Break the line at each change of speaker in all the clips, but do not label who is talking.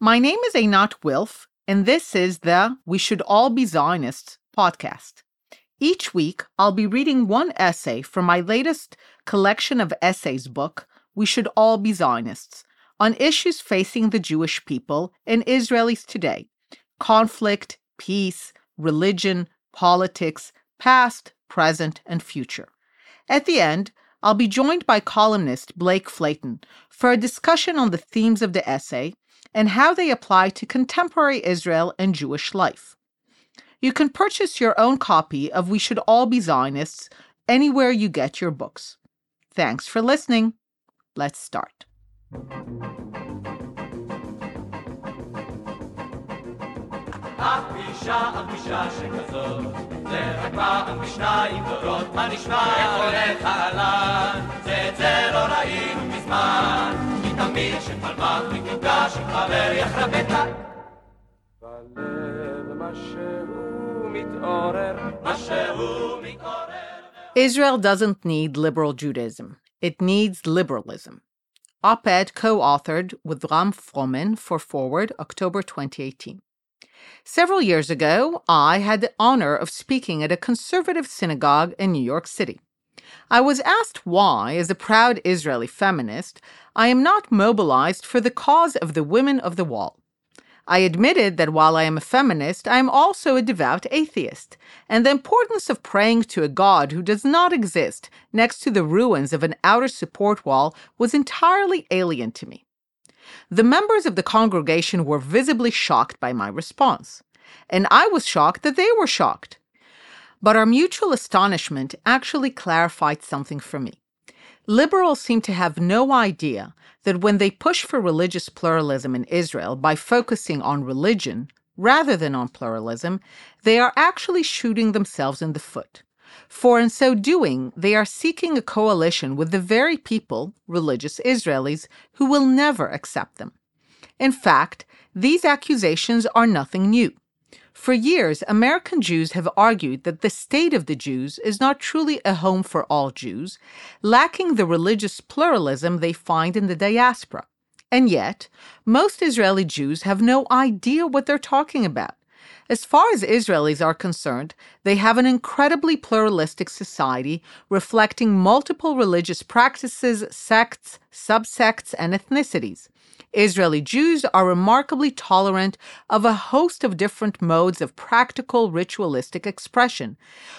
My name is Einat Wilf, and this is the We Should All Be Zionists podcast. Each week, I'll be reading one essay from my latest collection of essays book, We Should All Be Zionists, on issues facing the Jewish people and Israelis today conflict, peace, religion, politics, past, present, and future. At the end, I'll be joined by columnist Blake Flayton for a discussion on the themes of the essay and how they apply to contemporary Israel and Jewish life. You can purchase your own copy of We Should All Be Zionists anywhere you get your books. Thanks for listening. Let's start.
הפגישה, הפגישה שכזאת, זה רק פעם בשניים דורות, מה נשמע? איך הולך אהלן? זה את זה לא ראינו מזמן, כי תמיד שפלמח מקוגש עם חבר יחרבט בלב משהו מתעורר, משהו מתעורר.
Israel doesn't need liberal Judaism. It needs liberalism. Op ed co authored with Ram Froman for Forward, October 2018. Several years ago, I had the honor of speaking at a conservative synagogue in New York City. I was asked why, as a proud Israeli feminist, I am not mobilized for the cause of the women of the wall. I admitted that while I am a feminist, I am also a devout atheist, and the importance of praying to a God who does not exist next to the ruins of an outer support wall was entirely alien to me. The members of the congregation were visibly shocked by my response, and I was shocked that they were shocked. But our mutual astonishment actually clarified something for me. Liberals seem to have no idea that when they push for religious pluralism in Israel by focusing on religion rather than on pluralism, they are actually shooting themselves in the foot. For in so doing, they are seeking a coalition with the very people, religious Israelis, who will never accept them. In fact, these accusations are nothing new. For years, American Jews have argued that the state of the Jews is not truly a home for all Jews, lacking the religious pluralism they find in the diaspora. And yet, most Israeli Jews have no idea what they're talking about. As far as Israelis are concerned, they have an incredibly pluralistic society reflecting multiple religious practices, sects, subsects, and ethnicities. Israeli Jews are remarkably tolerant of a host of different modes of practical ritualistic expression.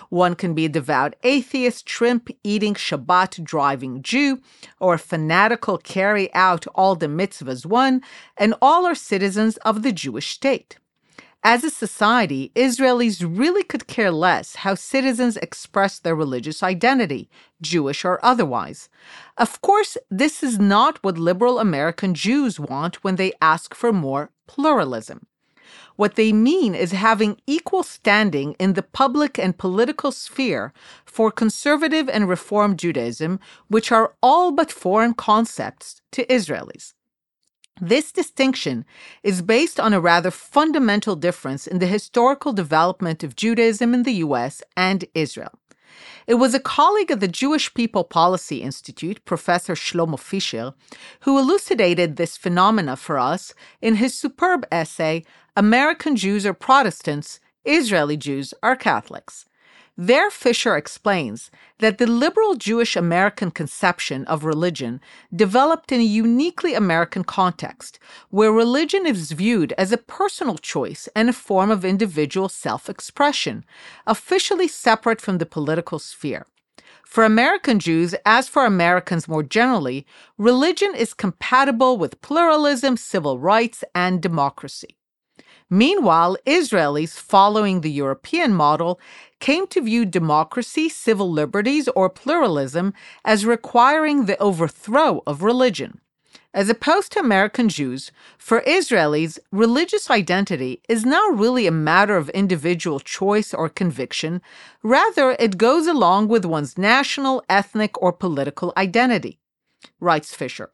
One can be a devout atheist, shrimp eating, Shabbat driving Jew, or a fanatical carry out all the mitzvahs one, and all are citizens of the Jewish state. As a society, Israelis really could care less how citizens express their religious identity, Jewish or otherwise. Of course, this is not what liberal American Jews want when they ask for more pluralism. What they mean is having equal standing in the public and political sphere for conservative and reform Judaism, which are all but foreign concepts to Israelis. This distinction is based on a rather fundamental difference in the historical development of Judaism in the US and Israel. It was a colleague of the Jewish People Policy Institute, Professor Shlomo Fischer, who elucidated this phenomena for us in his superb essay, American Jews are Protestants, Israeli Jews are Catholics. There, Fischer explains that the liberal Jewish American conception of religion developed in a uniquely American context, where religion is viewed as a personal choice and a form of individual self expression, officially separate from the political sphere. For American Jews, as for Americans more generally, religion is compatible with pluralism, civil rights, and democracy. Meanwhile, Israelis, following the European model, came to view democracy, civil liberties, or pluralism as requiring the overthrow of religion. As opposed to American Jews, for Israelis, religious identity is now really a matter of individual choice or conviction. Rather, it goes along with one's national, ethnic, or political identity. Writes Fischer.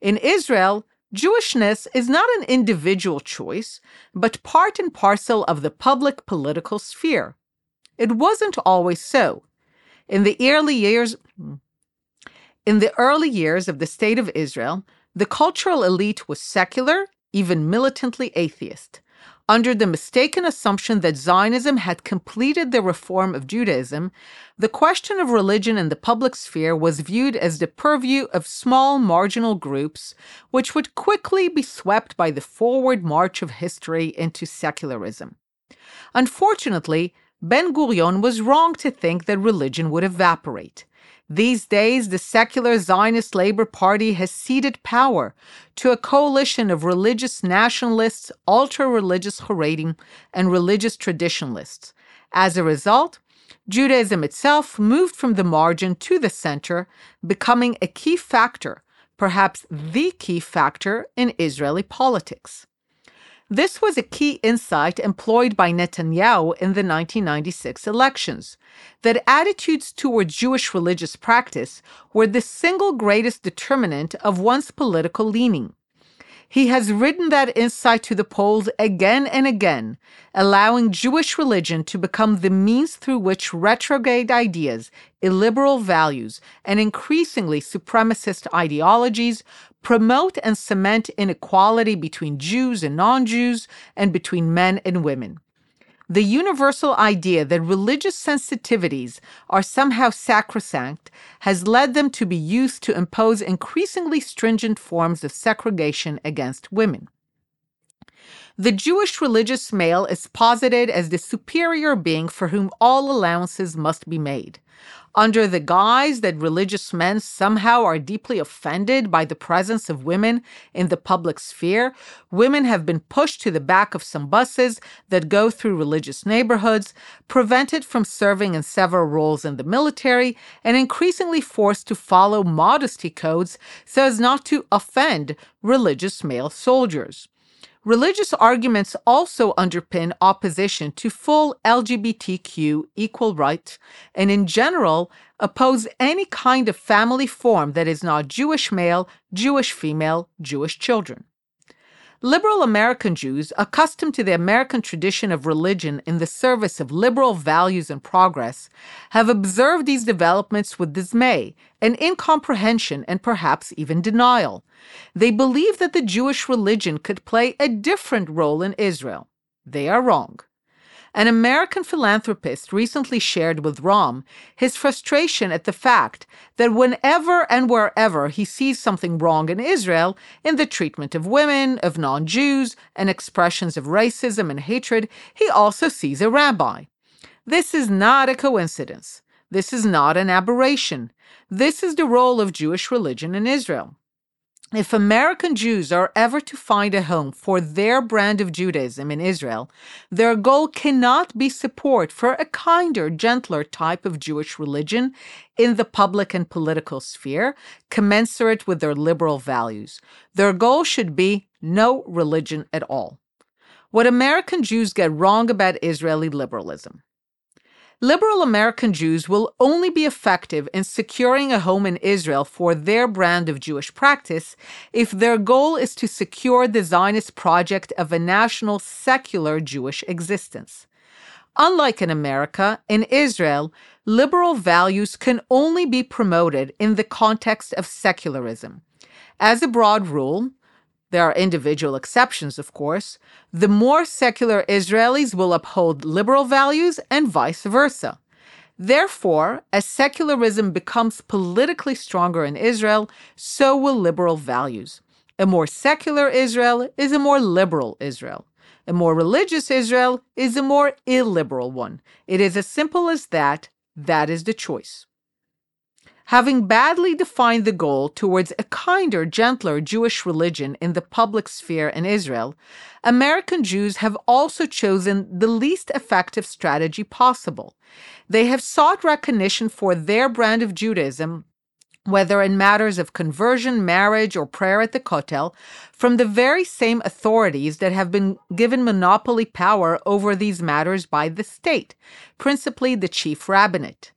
In Israel, Jewishness is not an individual choice, but part and parcel of the public political sphere. It wasn't always so. In the early years in the early years of the state of Israel, the cultural elite was secular even militantly atheist. Under the mistaken assumption that Zionism had completed the reform of Judaism, the question of religion in the public sphere was viewed as the purview of small marginal groups, which would quickly be swept by the forward march of history into secularism. Unfortunately, Ben Gurion was wrong to think that religion would evaporate. These days, the secular Zionist Labor Party has ceded power to a coalition of religious nationalists, ultra religious Haredim, and religious traditionalists. As a result, Judaism itself moved from the margin to the center, becoming a key factor, perhaps the key factor, in Israeli politics. This was a key insight employed by Netanyahu in the 1996 elections that attitudes toward Jewish religious practice were the single greatest determinant of one's political leaning. He has ridden that insight to the polls again and again, allowing Jewish religion to become the means through which retrograde ideas, illiberal values, and increasingly supremacist ideologies promote and cement inequality between Jews and non Jews and between men and women. The universal idea that religious sensitivities are somehow sacrosanct has led them to be used to impose increasingly stringent forms of segregation against women. The Jewish religious male is posited as the superior being for whom all allowances must be made under the guise that religious men somehow are deeply offended by the presence of women in the public sphere, women have been pushed to the back of some buses that go through religious neighborhoods, prevented from serving in several roles in the military, and increasingly forced to follow modesty codes so as not to offend religious male soldiers. Religious arguments also underpin opposition to full LGBTQ equal rights and, in general, oppose any kind of family form that is not Jewish male, Jewish female, Jewish children. Liberal American Jews, accustomed to the American tradition of religion in the service of liberal values and progress, have observed these developments with dismay and incomprehension and perhaps even denial. They believe that the Jewish religion could play a different role in Israel. They are wrong. An American philanthropist recently shared with Ram his frustration at the fact that whenever and wherever he sees something wrong in Israel, in the treatment of women, of non Jews, and expressions of racism and hatred, he also sees a rabbi. This is not a coincidence. This is not an aberration. This is the role of Jewish religion in Israel. If American Jews are ever to find a home for their brand of Judaism in Israel, their goal cannot be support for a kinder, gentler type of Jewish religion in the public and political sphere, commensurate with their liberal values. Their goal should be no religion at all. What American Jews get wrong about Israeli liberalism. Liberal American Jews will only be effective in securing a home in Israel for their brand of Jewish practice if their goal is to secure the Zionist project of a national secular Jewish existence. Unlike in America, in Israel, liberal values can only be promoted in the context of secularism. As a broad rule, there are individual exceptions, of course. The more secular Israelis will uphold liberal values and vice versa. Therefore, as secularism becomes politically stronger in Israel, so will liberal values. A more secular Israel is a more liberal Israel. A more religious Israel is a more illiberal one. It is as simple as that. That is the choice. Having badly defined the goal towards a kinder, gentler Jewish religion in the public sphere in Israel, American Jews have also chosen the least effective strategy possible. They have sought recognition for their brand of Judaism whether in matters of conversion, marriage, or prayer at the Kotel, from the very same authorities that have been given monopoly power over these matters by the state, principally the chief rabbinate.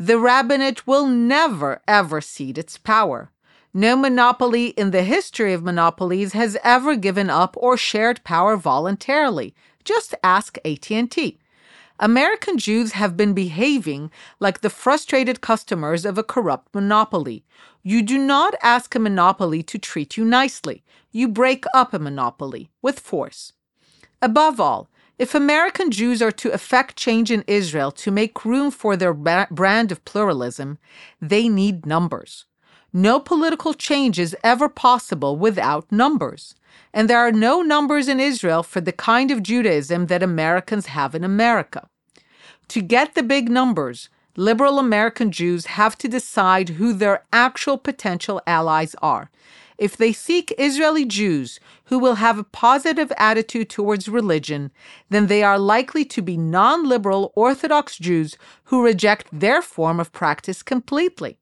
The rabbinate will never, ever cede its power. No monopoly in the history of monopolies has ever given up or shared power voluntarily. Just ask AT&T. American Jews have been behaving like the frustrated customers of a corrupt monopoly. You do not ask a monopoly to treat you nicely. You break up a monopoly with force. Above all, if American Jews are to effect change in Israel to make room for their brand of pluralism, they need numbers. No political change is ever possible without numbers. And there are no numbers in Israel for the kind of Judaism that Americans have in America. To get the big numbers, liberal American Jews have to decide who their actual potential allies are. If they seek Israeli Jews who will have a positive attitude towards religion, then they are likely to be non liberal Orthodox Jews who reject their form of practice completely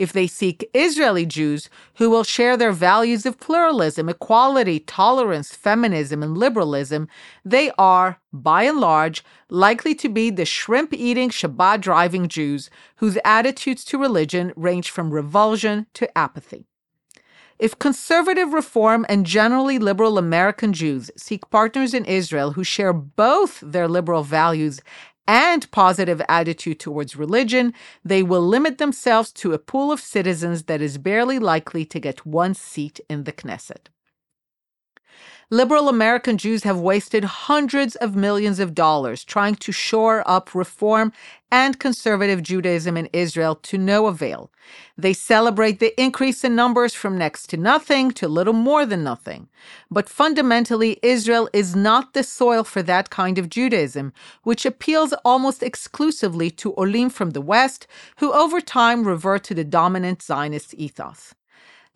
if they seek Israeli Jews who will share their values of pluralism, equality, tolerance, feminism, and liberalism, they are, by and large, likely to be the shrimp eating, Shabbat driving Jews whose attitudes to religion range from revulsion to apathy. If conservative reform and generally liberal American Jews seek partners in Israel who share both their liberal values and positive attitude towards religion, they will limit themselves to a pool of citizens that is barely likely to get one seat in the Knesset liberal American Jews have wasted hundreds of millions of dollars trying to shore up reform and conservative Judaism in Israel to no avail. They celebrate the increase in numbers from next to nothing to little more than nothing. But fundamentally, Israel is not the soil for that kind of Judaism, which appeals almost exclusively to Olim from the West, who over time revert to the dominant Zionist ethos.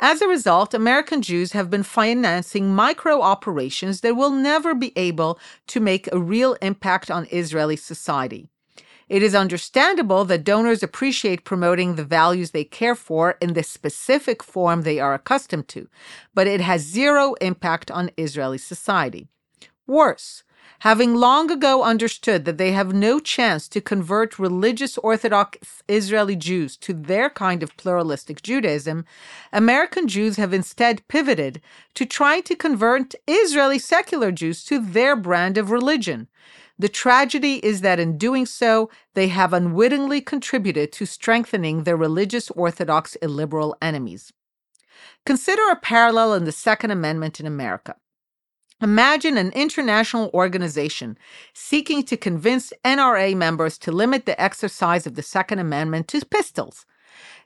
As a result, American Jews have been financing micro operations that will never be able to make a real impact on Israeli society. It is understandable that donors appreciate promoting the values they care for in the specific form they are accustomed to, but it has zero impact on Israeli society. Worse, having long ago understood that they have no chance to convert religious Orthodox Israeli Jews to their kind of pluralistic Judaism, American Jews have instead pivoted to trying to convert Israeli secular Jews to their brand of religion. The tragedy is that in doing so, they have unwittingly contributed to strengthening their religious Orthodox illiberal enemies. Consider a parallel in the Second Amendment in America. Imagine an international organization seeking to convince NRA members to limit the exercise of the Second Amendment to pistols.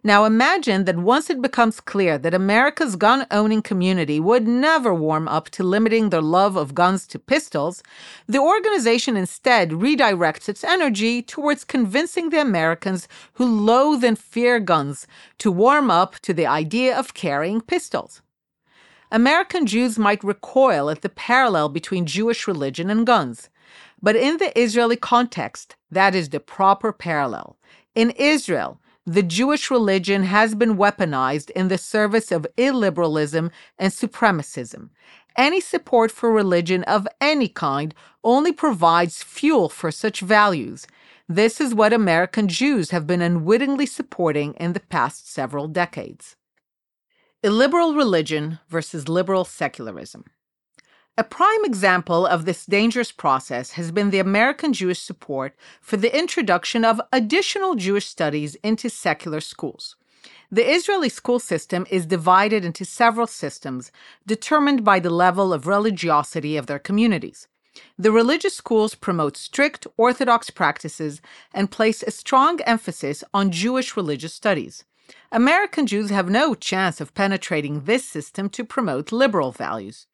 Now imagine that once it becomes clear that America's gun owning community would never warm up to limiting their love of guns to pistols, the organization instead redirects its energy towards convincing the Americans who loathe and fear guns to warm up to the idea of carrying pistols. American Jews might recoil at the parallel between Jewish religion and guns. But in the Israeli context, that is the proper parallel. In Israel, the Jewish religion has been weaponized in the service of illiberalism and supremacism. Any support for religion of any kind only provides fuel for such values. This is what American Jews have been unwittingly supporting in the past several decades. Illiberal religion versus liberal secularism. A prime example of this dangerous process has been the American Jewish support for the introduction of additional Jewish studies into secular schools. The Israeli school system is divided into several systems determined by the level of religiosity of their communities. The religious schools promote strict Orthodox practices and place a strong emphasis on Jewish religious studies. American Jews have no chance of penetrating this system to promote liberal values.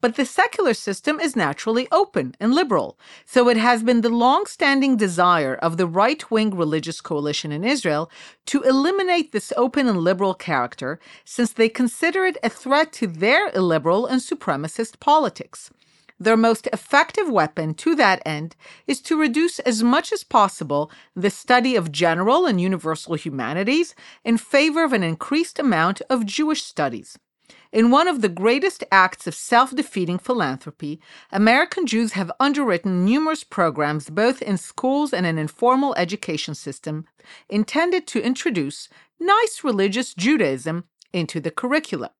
But the secular system is naturally open and liberal, so it has been the long standing desire of the right wing religious coalition in Israel to eliminate this open and liberal character, since they consider it a threat to their illiberal and supremacist politics. Their most effective weapon to that end is to reduce as much as possible the study of general and universal humanities in favor of an increased amount of Jewish studies. In one of the greatest acts of self defeating philanthropy, American Jews have underwritten numerous programs both in schools and an informal education system intended to introduce nice religious Judaism into the curricula.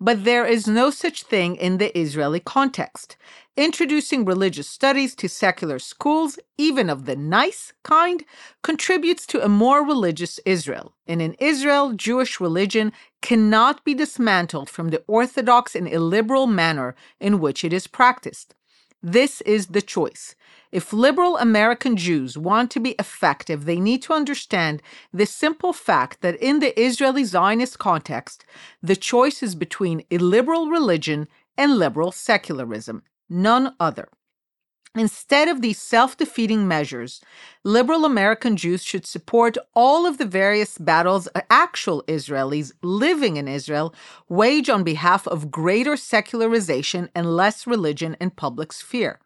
But there is no such thing in the Israeli context. Introducing religious studies to secular schools, even of the nice kind, contributes to a more religious Israel. And in Israel, Jewish religion cannot be dismantled from the orthodox and illiberal manner in which it is practiced. This is the choice. If liberal American Jews want to be effective, they need to understand the simple fact that in the Israeli Zionist context, the choice is between illiberal religion and liberal secularism, none other. Instead of these self defeating measures, liberal American Jews should support all of the various battles actual Israelis living in Israel wage on behalf of greater secularization and less religion in public sphere.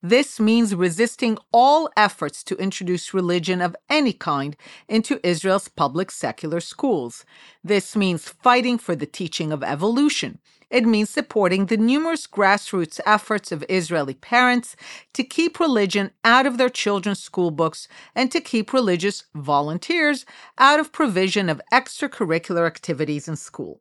This means resisting all efforts to introduce religion of any kind into Israel's public secular schools. This means fighting for the teaching of evolution it means supporting the numerous grassroots efforts of Israeli parents to keep religion out of their children's school books and to keep religious volunteers out of provision of extracurricular activities in school.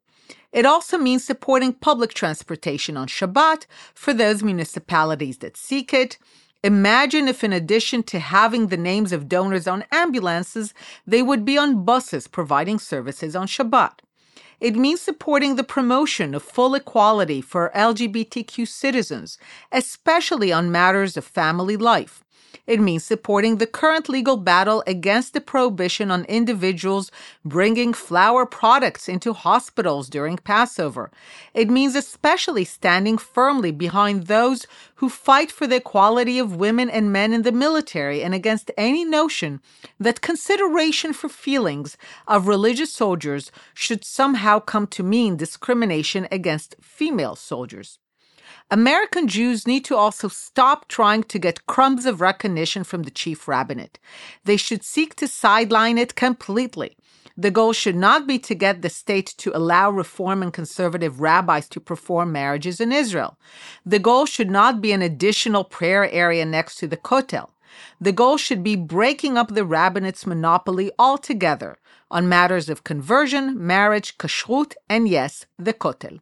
It also means supporting public transportation on Shabbat for those municipalities that seek it. Imagine if, in addition to having the names of donors on ambulances, they would be on buses providing services on Shabbat. It means supporting the promotion of full equality for LGBTQ citizens, especially on matters of family life. It means supporting the current legal battle against the prohibition on individuals bringing flour products into hospitals during Passover. It means especially standing firmly behind those who fight for the equality of women and men in the military and against any notion that consideration for feelings of religious soldiers should somehow come to mean discrimination against female soldiers. American Jews need to also stop trying to get crumbs of recognition from the chief rabbinate. They should seek to sideline it completely. The goal should not be to get the state to allow reform and conservative rabbis to perform marriages in Israel. The goal should not be an additional prayer area next to the Kotel. The goal should be breaking up the rabbinate's monopoly altogether on matters of conversion, marriage, kashrut, and yes, the Kotel.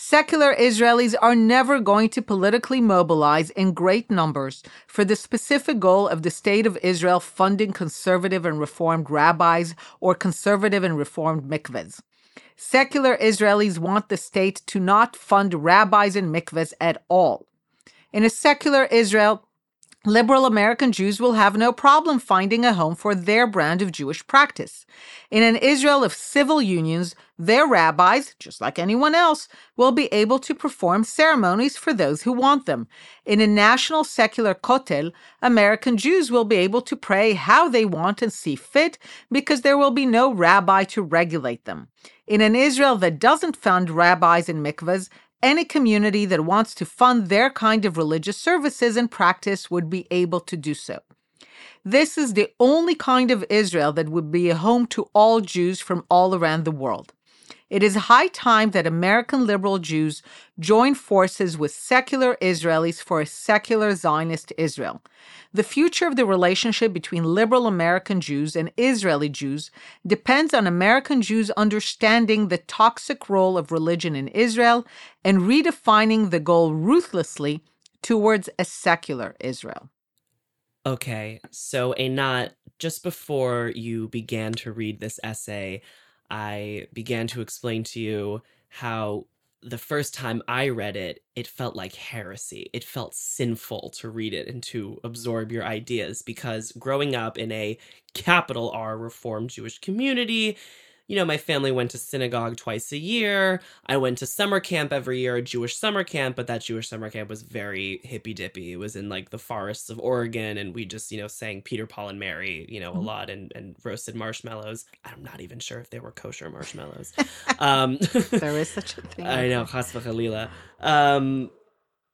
Secular Israelis are never going to politically mobilize in great numbers for the specific goal of the State of Israel funding conservative and reformed rabbis or conservative and reformed mikvahs. Secular Israelis want the state to not fund rabbis and mikvahs at all. In a secular Israel, liberal American Jews will have no problem finding a home for their brand of Jewish practice. In an Israel of civil unions, their rabbis, just like anyone else, will be able to perform ceremonies for those who want them. In a national secular kotel, American Jews will be able to pray how they want and see fit because there will be no rabbi to regulate them. In an Israel that doesn't fund rabbis and mikvahs, any community that wants to fund their kind of religious services and practice would be able to do so. This is the only kind of Israel that would be a home to all Jews from all around the world. It is high time that American liberal Jews join forces with secular Israelis for a secular Zionist Israel. The future of the relationship between liberal American Jews and Israeli Jews depends on American Jews understanding the toxic role of religion in Israel and redefining the goal ruthlessly towards a secular Israel.
Okay, so Einat, just before you began to read this essay, I began to explain to you how the first time I read it, it felt like heresy. It felt sinful to read it and to absorb your ideas because growing up in a capital R Reformed Jewish community, you know, my family went to synagogue twice a year. I went to summer camp every year, a Jewish summer camp, but that Jewish summer camp was very hippy dippy. It was in like the forests of Oregon, and we just, you know, sang Peter, Paul, and Mary, you know, mm-hmm. a lot and, and roasted marshmallows. I'm not even sure if they were kosher marshmallows.
um, there is such a thing.
I know, chas Um,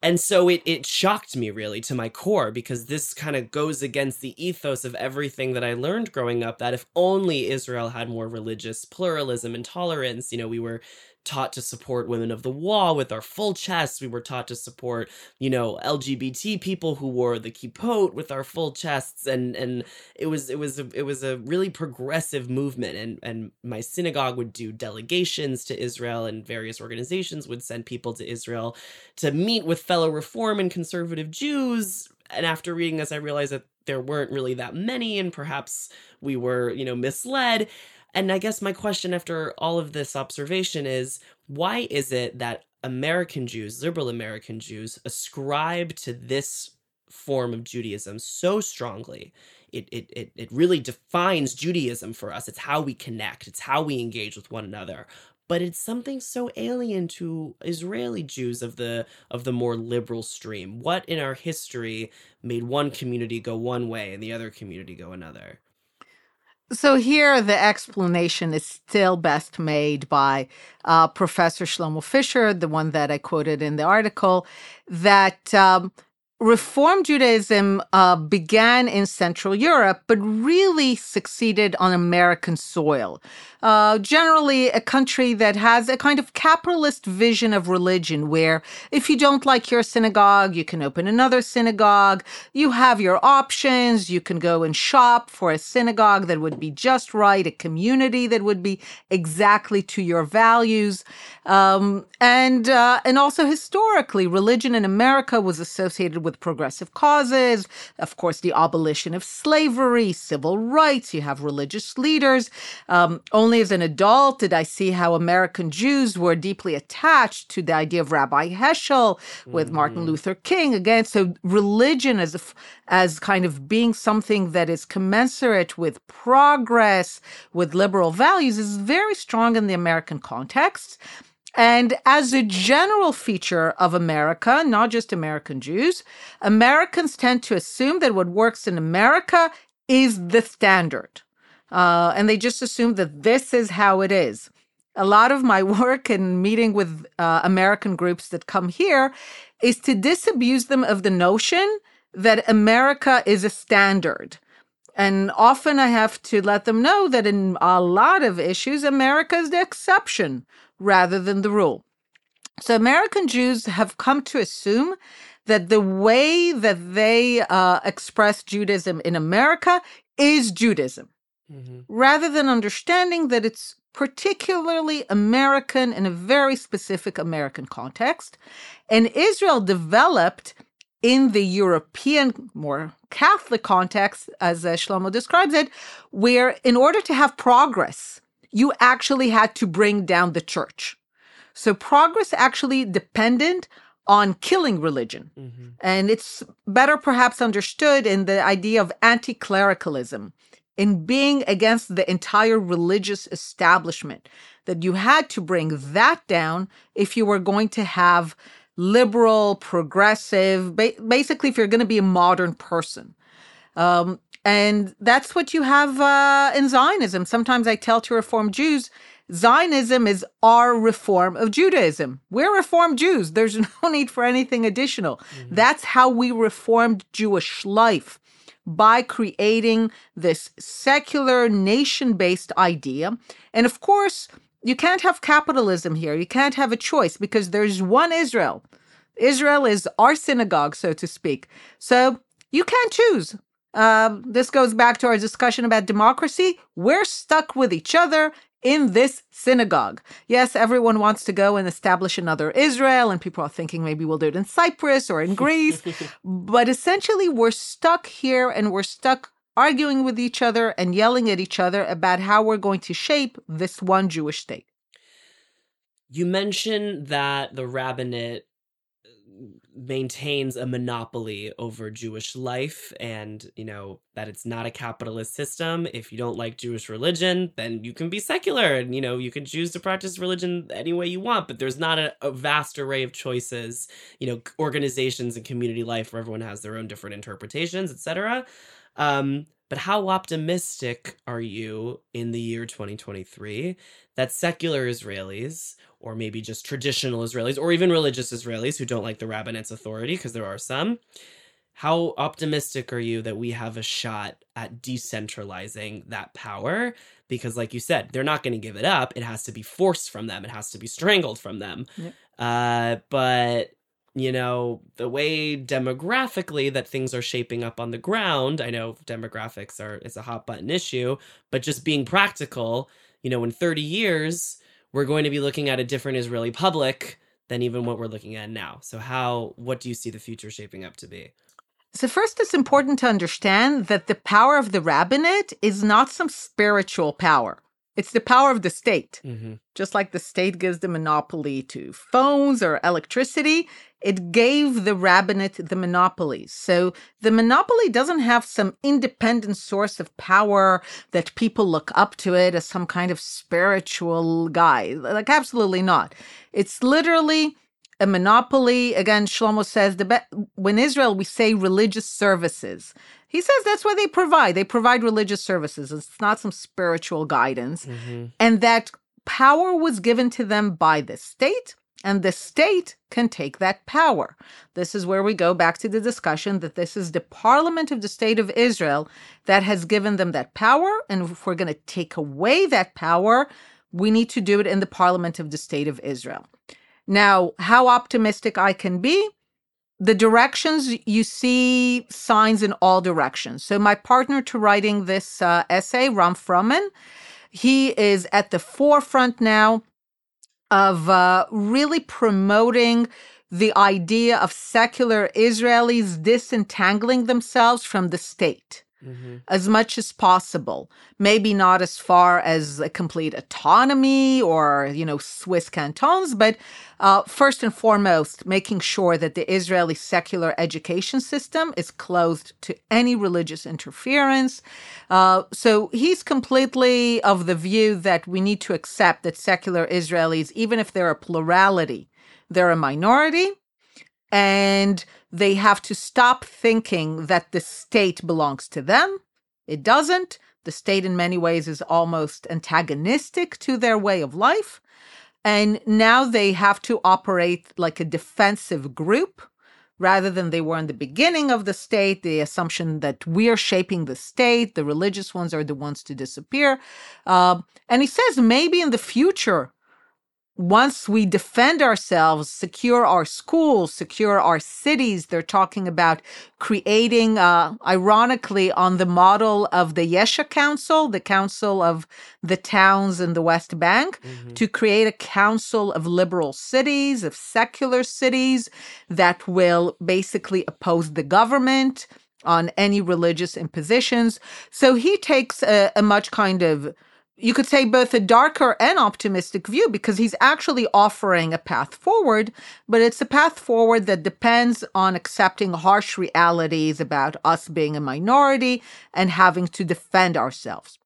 and so it it shocked me really to my core because this kind of goes against the ethos of everything that I learned growing up that if only Israel had more religious pluralism and tolerance, you know, we were taught to support women of the wall with our full chests. We were taught to support, you know, LGBT people who wore the kippot with our full chests, and and it was it was a, it was a really progressive movement. And and my synagogue would do delegations to Israel, and various organizations would send people to Israel to meet with fellow Reform and conservative Jews. And after reading this, I realized that there weren't really that many, and perhaps we were, you know, misled. And I guess my question after all of this observation is why is it that American Jews, liberal American Jews, ascribe to this form of Judaism so strongly? It, it, it, it really defines Judaism for us. It's how we connect, it's how we engage with one another. But it's something so alien to Israeli Jews of the of the more liberal stream. What in our history made one community go one way and the other community go another?
So here, the explanation is still best made by uh, Professor Shlomo Fischer, the one that I quoted in the article, that um, Reform Judaism uh, began in Central Europe, but really succeeded on American soil. Uh, generally, a country that has a kind of capitalist vision of religion, where if you don't like your synagogue, you can open another synagogue. You have your options. You can go and shop for a synagogue that would be just right, a community that would be exactly to your values. Um, and uh, and also historically, religion in America was associated with progressive causes. Of course, the abolition of slavery, civil rights. You have religious leaders. Um, only only as an adult did I see how American Jews were deeply attached to the idea of Rabbi Heschel with mm-hmm. Martin Luther King. Again, so religion as a, as kind of being something that is commensurate with progress, with liberal values, is very strong in the American context. And as a general feature of America, not just American Jews, Americans tend to assume that what works in America is the standard. Uh, and they just assume that this is how it is. A lot of my work and meeting with uh, American groups that come here is to disabuse them of the notion that America is a standard. And often I have to let them know that in a lot of issues, America is the exception rather than the rule. So American Jews have come to assume that the way that they uh, express Judaism in America is Judaism mm-hmm. rather than understanding that it's particularly American in a very specific American context. And Israel developed in the European, more Catholic context, as uh, Shlomo describes it, where in order to have progress, you actually had to bring down the church. So progress actually depended on killing religion. Mm-hmm. And it's better perhaps understood in the idea of anti clericalism in being against the entire religious establishment, that you had to bring that down if you were going to have liberal, progressive, ba- basically, if you're going to be a modern person. Um, and that's what you have uh, in Zionism. Sometimes I tell to Reform Jews, Zionism is our reform of Judaism. We're Reformed Jews. There's no need for anything additional. Mm-hmm. That's how we reformed Jewish life by creating this secular nation based idea. And of course, you can't have capitalism here. You can't have a choice because there's one Israel. Israel is our synagogue, so to speak. So you can't choose. Uh, this goes back to our discussion about democracy. We're stuck with each other in this synagogue. Yes, everyone wants to go and establish another Israel, and people are thinking maybe we'll do it in Cyprus or in Greece. but essentially, we're stuck here and we're stuck arguing with each other and yelling at each other about how we're going to shape this one Jewish state.
You mentioned that the rabbinate maintains a monopoly over Jewish life and, you know, that it's not a capitalist system. If you don't like Jewish religion, then you can be secular and, you know, you can choose to practice religion any way you want, but there's not a, a vast array of choices, you know, organizations and community life where everyone has their own different interpretations, etc. Um, but how optimistic are you in the year 2023 that secular Israelis or maybe just traditional Israelis, or even religious Israelis who don't like the rabbinate's authority, because there are some, how optimistic are you that we have a shot at decentralizing that power? Because, like you said, they're not going to give it up. It has to be forced from them, it has to be strangled from them.
Yep.
Uh, but, you know, the way demographically that things are shaping up on the ground, I know demographics are is a hot button issue, but just being practical, you know, in 30 years, we're going to be looking at a different Israeli public than even what we're looking at now. So how what do you see the future shaping up to be?
So, first, it's important to understand that the power of the rabbinate is not some spiritual power. It's the power of the state.
Mm-hmm.
Just like the state gives the monopoly to phones or electricity, it gave the rabbinate the monopolies. So the monopoly doesn't have some independent source of power that people look up to it as some kind of spiritual guy. Like, absolutely not. It's literally a monopoly. Again, Shlomo says the be- when Israel we say religious services. He says that's what they provide. They provide religious services. It's not some spiritual guidance,
Mm-hmm.
and that power was given to them by the state. And the state can take that power. This is where we go back to the discussion that this is the parliament of the state of Israel that has given them that power. And if we're going to take away that power, we need to do it in the parliament of the state of Israel. Now, how optimistic I can be? The directions you see signs in all directions. So, my partner to writing this uh, essay, Ram Froman, he is at the forefront now of uh, really promoting the idea of secular Israelis disentangling themselves from the state
Mm-hmm.
as much as possible. Maybe not as far as a complete autonomy or, you know, Swiss cantons, but uh, first and foremost, making sure that the Israeli secular education system is closed to any religious interference. Uh, so he's completely of the view that we need to accept that secular Israelis, even if they're a plurality, they're a minority and they have to stop thinking that the state belongs to them. It doesn't. The state, in many ways, is almost antagonistic to their way of life. And now they have to operate like a defensive group rather than they were in the beginning of the state, the assumption that we're shaping the state, the religious ones are the ones to disappear. Uh, and he says maybe in the future, once we defend ourselves, secure our schools, secure our cities, they're talking about creating, uh, ironically, on the model of the Yesha Council, the council of the towns in the West Bank,
Mm-hmm.
to create a council of liberal cities, of secular cities that will basically oppose the government on any religious impositions. So he takes a, a much kind of you could say both a darker and optimistic view because he's actually offering a path forward, but it's a path forward that depends on accepting harsh realities about us being a minority and having to defend ourselves.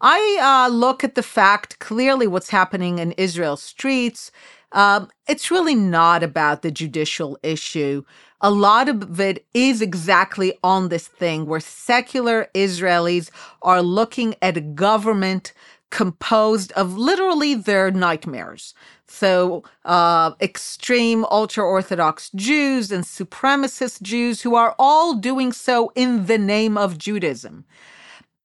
I uh, look at the fact clearly what's happening in Israel's streets. Um, it's really not about the judicial issue. A lot of it is exactly on this thing where secular Israelis are looking at a government composed of literally their nightmares. So, uh, extreme ultra Orthodox Jews and supremacist Jews who are all doing so in the name of Judaism.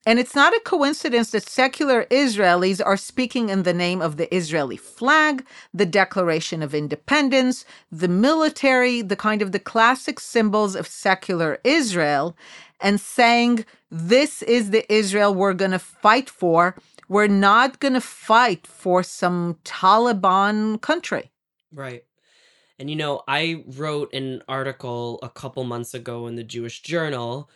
And it's not a coincidence that secular Israelis are speaking in the name of the Israeli flag, the Declaration of Independence, the military, the kind of the classic symbols of secular Israel, and saying, This is the Israel we're going to fight for. We're not going to fight for some Taliban country.
Right. And you know, I wrote an article a couple months ago in the Jewish Journal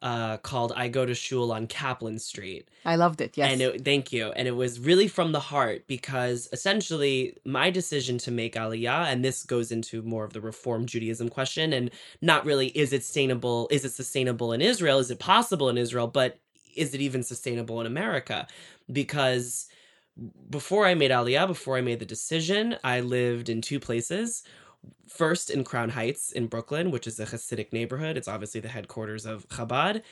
uh, called I Go to Shul on Kaplan Street.
I loved it. Yes.
And it, thank you. And it was really from the heart because essentially my decision to make Aliyah, and this goes into more of the Reform Judaism question, and not really is it sustainable? Is it sustainable in Israel? Is it possible in Israel? But is it even sustainable in America? Because before I made Aliyah, before I made the decision, I lived in two places. First in Crown Heights in Brooklyn, which is a Hasidic neighborhood. It's obviously the headquarters of Chabad.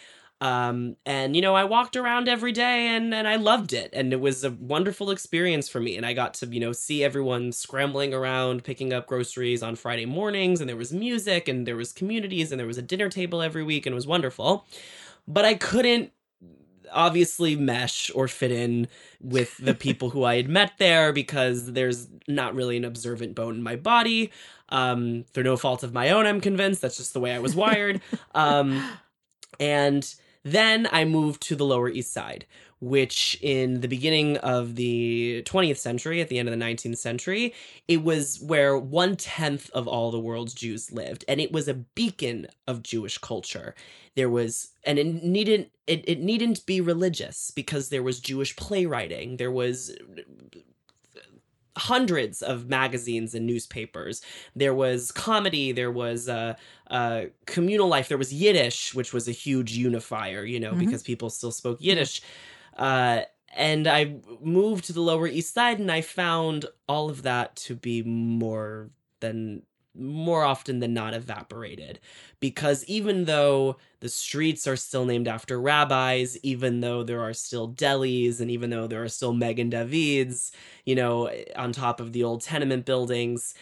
Um, and you know, I walked around every day and and I loved it, and it was a wonderful experience for me. And I got to you know see everyone scrambling around picking up groceries on Friday mornings, and there was music, and there was communities, and there was a dinner table every week, and it was wonderful. But I couldn't obviously mesh or fit in with the people who I had met there because there's not really an observant bone in my body. Um, through no fault of my own, I'm convinced that's just the way I was wired. Um, and then I moved to the Lower East Side, which in the beginning of the 20th century, at the end of the 19th century, it was where one tenth of all the world's Jews lived. And it was a beacon of Jewish culture. There was, and it needn't, it, it needn't be religious because there was Jewish playwriting. There was hundreds of magazines and newspapers. There was comedy, there was uh, uh, communal life, there was Yiddish, which was a huge unifier, you know, mm-hmm. because people still spoke Yiddish. Uh, and I moved to the Lower East Side and I found all of that to be more than more often than not evaporated. Because even though the streets are still named after rabbis even though there are still delis and even though there are still Magen Davids you know on top of the old tenement buildings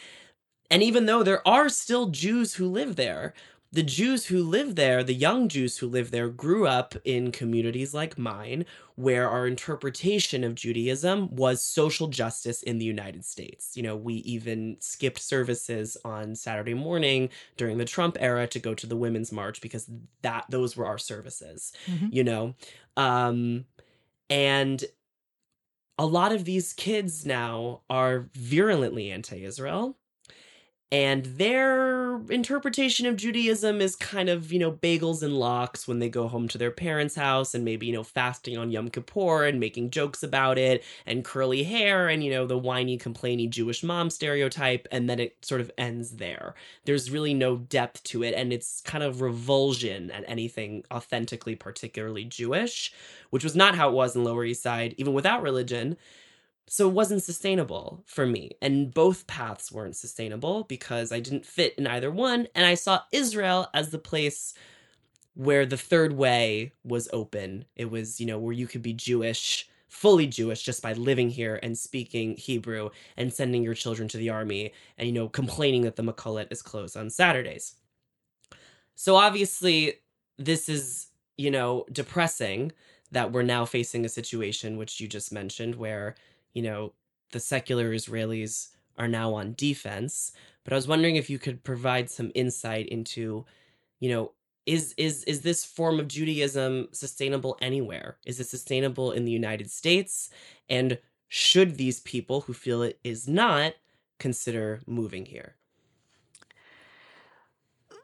and even though there are still Jews who live there the Jews who live there, the young Jews who live there, grew up in communities like mine, where our interpretation of Judaism was social justice in the United States. You know, we even skipped services on Saturday morning during the Trump era to go to the Women's March because that those were our services. Mm-hmm. You know, um, and a lot of these kids now are virulently anti-Israel and their interpretation of Judaism is kind of, you know, bagels and lox when they go home to their parents' house and maybe, you know, fasting on Yom Kippur and making jokes about it and curly hair and, you know, the whiny, complainy Jewish mom stereotype. And then it sort of ends there. There's really no depth to it. And it's kind of revulsion at anything authentically, particularly Jewish, which was not how it was in Lower East Side, even without religion. So it wasn't sustainable for me. And both paths weren't sustainable because I didn't fit in either one. And I saw Israel as the place where the third way was open. It was, you know, where you could be Jewish, fully Jewish, just by living here and speaking Hebrew and sending your children to the army and, you know, complaining that the Makkolet is closed on Saturdays. So obviously, this is, you know, depressing that we're now facing a situation which you just mentioned where you know, the secular Israelis are now on defense. But I was wondering if you could provide some insight into, you know, is is is this form of Judaism sustainable anywhere? Is it sustainable in the United States? And should these people who feel it is not consider moving here?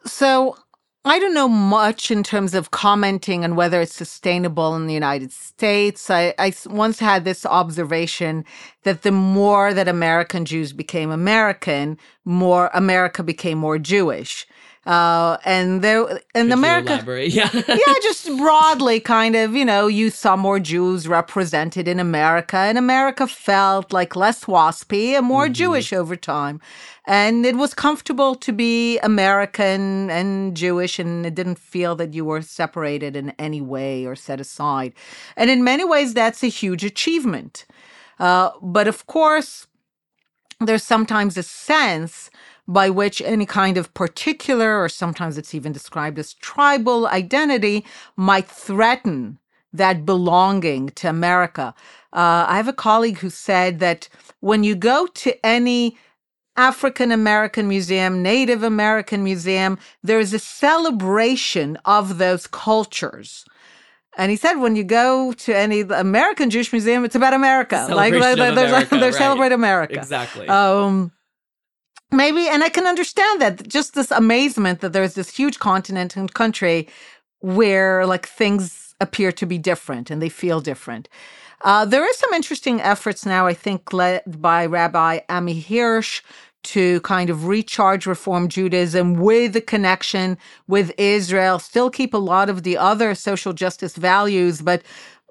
So I don't know much in terms of commenting on whether it's sustainable in the United States. I, I, once had this observation that the more that American Jews became American, more America became more Jewish. Uh, and there, in America,
yeah,
yeah, just broadly, kind of, you know, you saw more Jews represented in America, and America felt like less waspy and more mm-hmm. Jewish over time. And it was comfortable to be American and Jewish, and it didn't feel that you were separated in any way or set aside. And in many ways, that's a huge achievement. Uh, but of course, there's sometimes a sense by which any kind of particular, or sometimes it's even described as tribal identity, might threaten that belonging to America. Uh, I have a colleague who said that when you go to any African American museum, Native American museum, there's a celebration of those cultures. And he said, when you go to any American Jewish museum, it's about America.
Like, like,
they're,
America,
they're right. celebrate America.
Exactly.
Um, maybe and i can understand that just this amazement that there's this huge continent and country where like things appear to be different and they feel different. Uh, there is some interesting efforts now i think led by rabbi ami hirsch to kind of recharge reform Judaism with the connection with Israel, still keep a lot of the other social justice values, but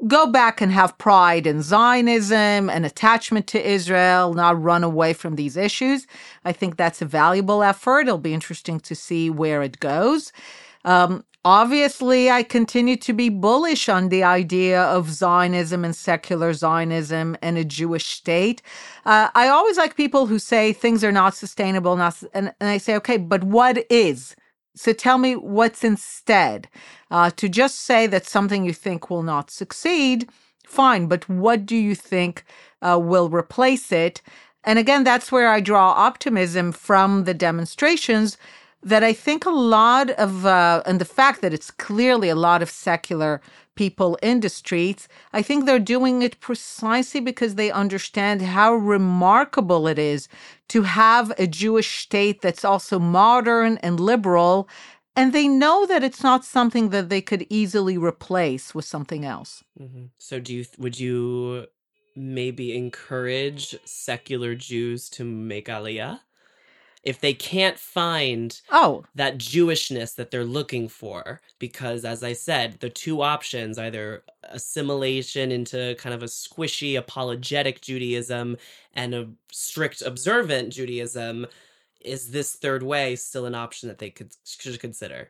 go back and have pride in Zionism and attachment to Israel, not run away from these issues. I think that's a valuable effort. It'll be interesting to see where it goes. Um, obviously, I continue to be bullish on the idea of Zionism and secular Zionism and a Jewish state. Uh, I always like people who say things are not sustainable, not, and, and I say, okay, but what is? So tell me what's instead. Uh, to just say that something you think will not succeed, fine, but what do you think uh, will replace it? And again, that's where I draw optimism from the demonstrations that I think a lot of, uh, and the fact that it's clearly a lot of secular people in the streets, I think they're doing it precisely because they understand how remarkable it is to have a Jewish state that's also modern and liberal. And they know that it's not something that they could easily replace with something else.
Mm-hmm. So, do you would you maybe encourage secular Jews to make aliyah? if they can't find
oh
that jewishness that they're looking for because as i said the two options either assimilation into kind of a squishy apologetic judaism and a strict observant judaism is this third way still an option that they could should consider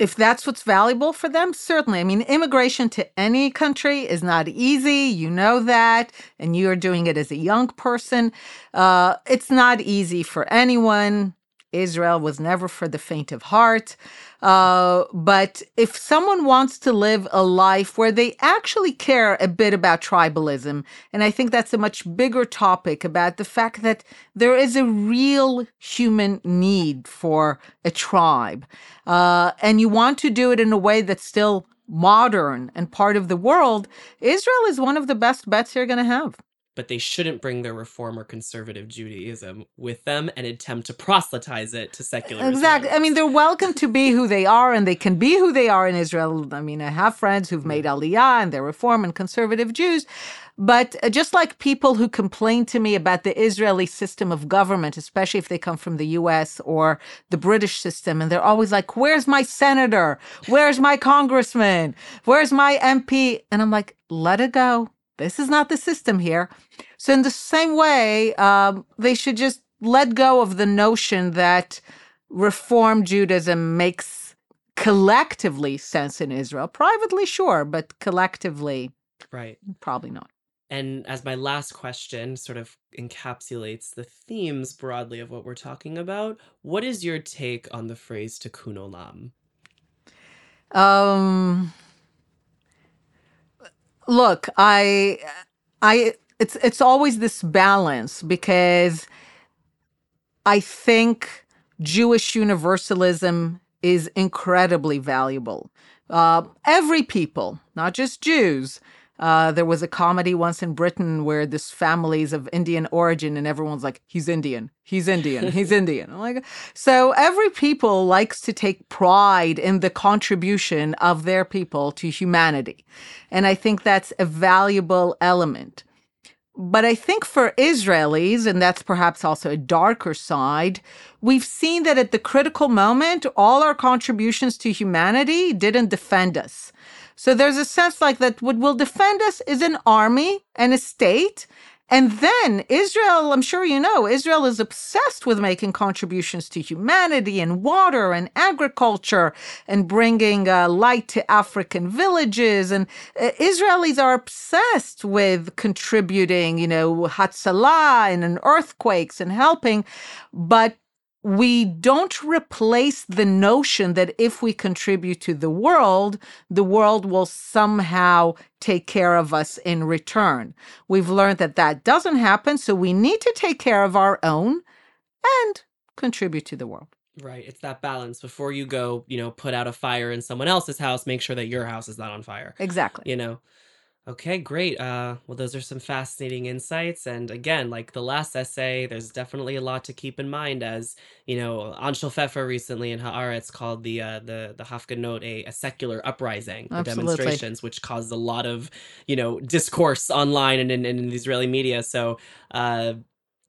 if that's what's valuable for them, certainly. I mean, immigration to any country is not easy. You know that. And you're doing it as a young person. Uh, it's not easy for anyone. Israel was never for the faint of heart. Uh, but if someone wants to live a life where they actually care a bit about tribalism, and I think that's a much bigger topic about the fact that there is a real human need for a tribe, uh, and you want to do it in a way that's still modern and part of the world, Israel is one of the best bets you're going to have
but they shouldn't bring their reform or conservative Judaism with them and attempt to proselytize it to secular.
Exactly. I mean, they're welcome to be who they are, and they can be who they are in Israel. I mean, I have friends who've made Aliyah and they're reform and conservative Jews. But uh, just like people who complain to me about the Israeli system of government, especially if they come from the US or the British system, and they're always like, Where's my senator? Where's my congressman? Where's my MP? And I'm like, Let it go. This is not the system here. So, in the same way, um, they should just let go of the notion that Reform Judaism makes collectively sense in Israel. Privately, sure, but collectively,
right?
Probably not.
And as my last question sort of encapsulates the themes broadly of what we're talking about, what is your take on the phrase tikkun olam?
Um, look, I, I, it's it's always this balance because I think Jewish universalism is incredibly valuable. Uh, every people, not just Jews, uh, there was a comedy once in Britain where this family's of Indian origin, and everyone's like, "He's Indian, he's Indian, he's Indian." I'm like, so every people likes to take pride in the contribution of their people to humanity, and I think that's a valuable element. But I think for Israelis, and that's perhaps also a darker side, we've seen that at the critical moment, all our contributions to humanity didn't defend us. So there's a sense like that what will defend us is an army and a state. And then Israel, I'm sure you know, Israel is obsessed with making contributions to humanity and water and agriculture and bringing uh, light to African villages. And uh, Israelis are obsessed with contributing, you know, Hatzalah and earthquakes and helping. But we don't replace the notion that if we contribute to the world, the world will somehow take care of us in return. We've learned that that doesn't happen, so we need to take care of our own and contribute to the world.
Right. It's that balance. Before you go, you know, put out a fire in someone else's house, make sure that your house is not on fire.
Exactly.
You know, Okay, great. Uh, well, those are some fascinating insights. And again, like the last essay, there's definitely a lot to keep in mind. As you know, Anshel Pfeffer recently in Haaretz called the uh, the the Hafganot a, a secular uprising, the demonstrations, which caused a lot of you know discourse online and in, in the Israeli media. So uh,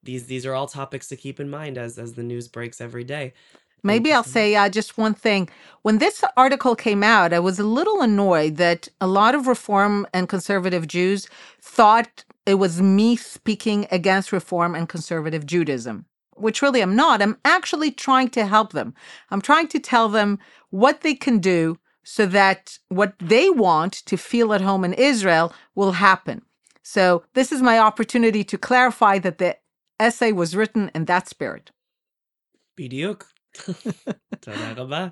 these these are all topics to keep in mind as as the news breaks every day.
Maybe I'll say uh, just one thing. When this article came out, I was a little annoyed that a lot of reform and conservative Jews thought it was me speaking against reform and conservative Judaism, which really I'm not. I'm actually trying to help them. I'm trying to tell them what they can do so that what they want to feel at home in Israel will happen. So, this is my opportunity to clarify that the essay was written in that spirit.
בדיוק. תודה רבה.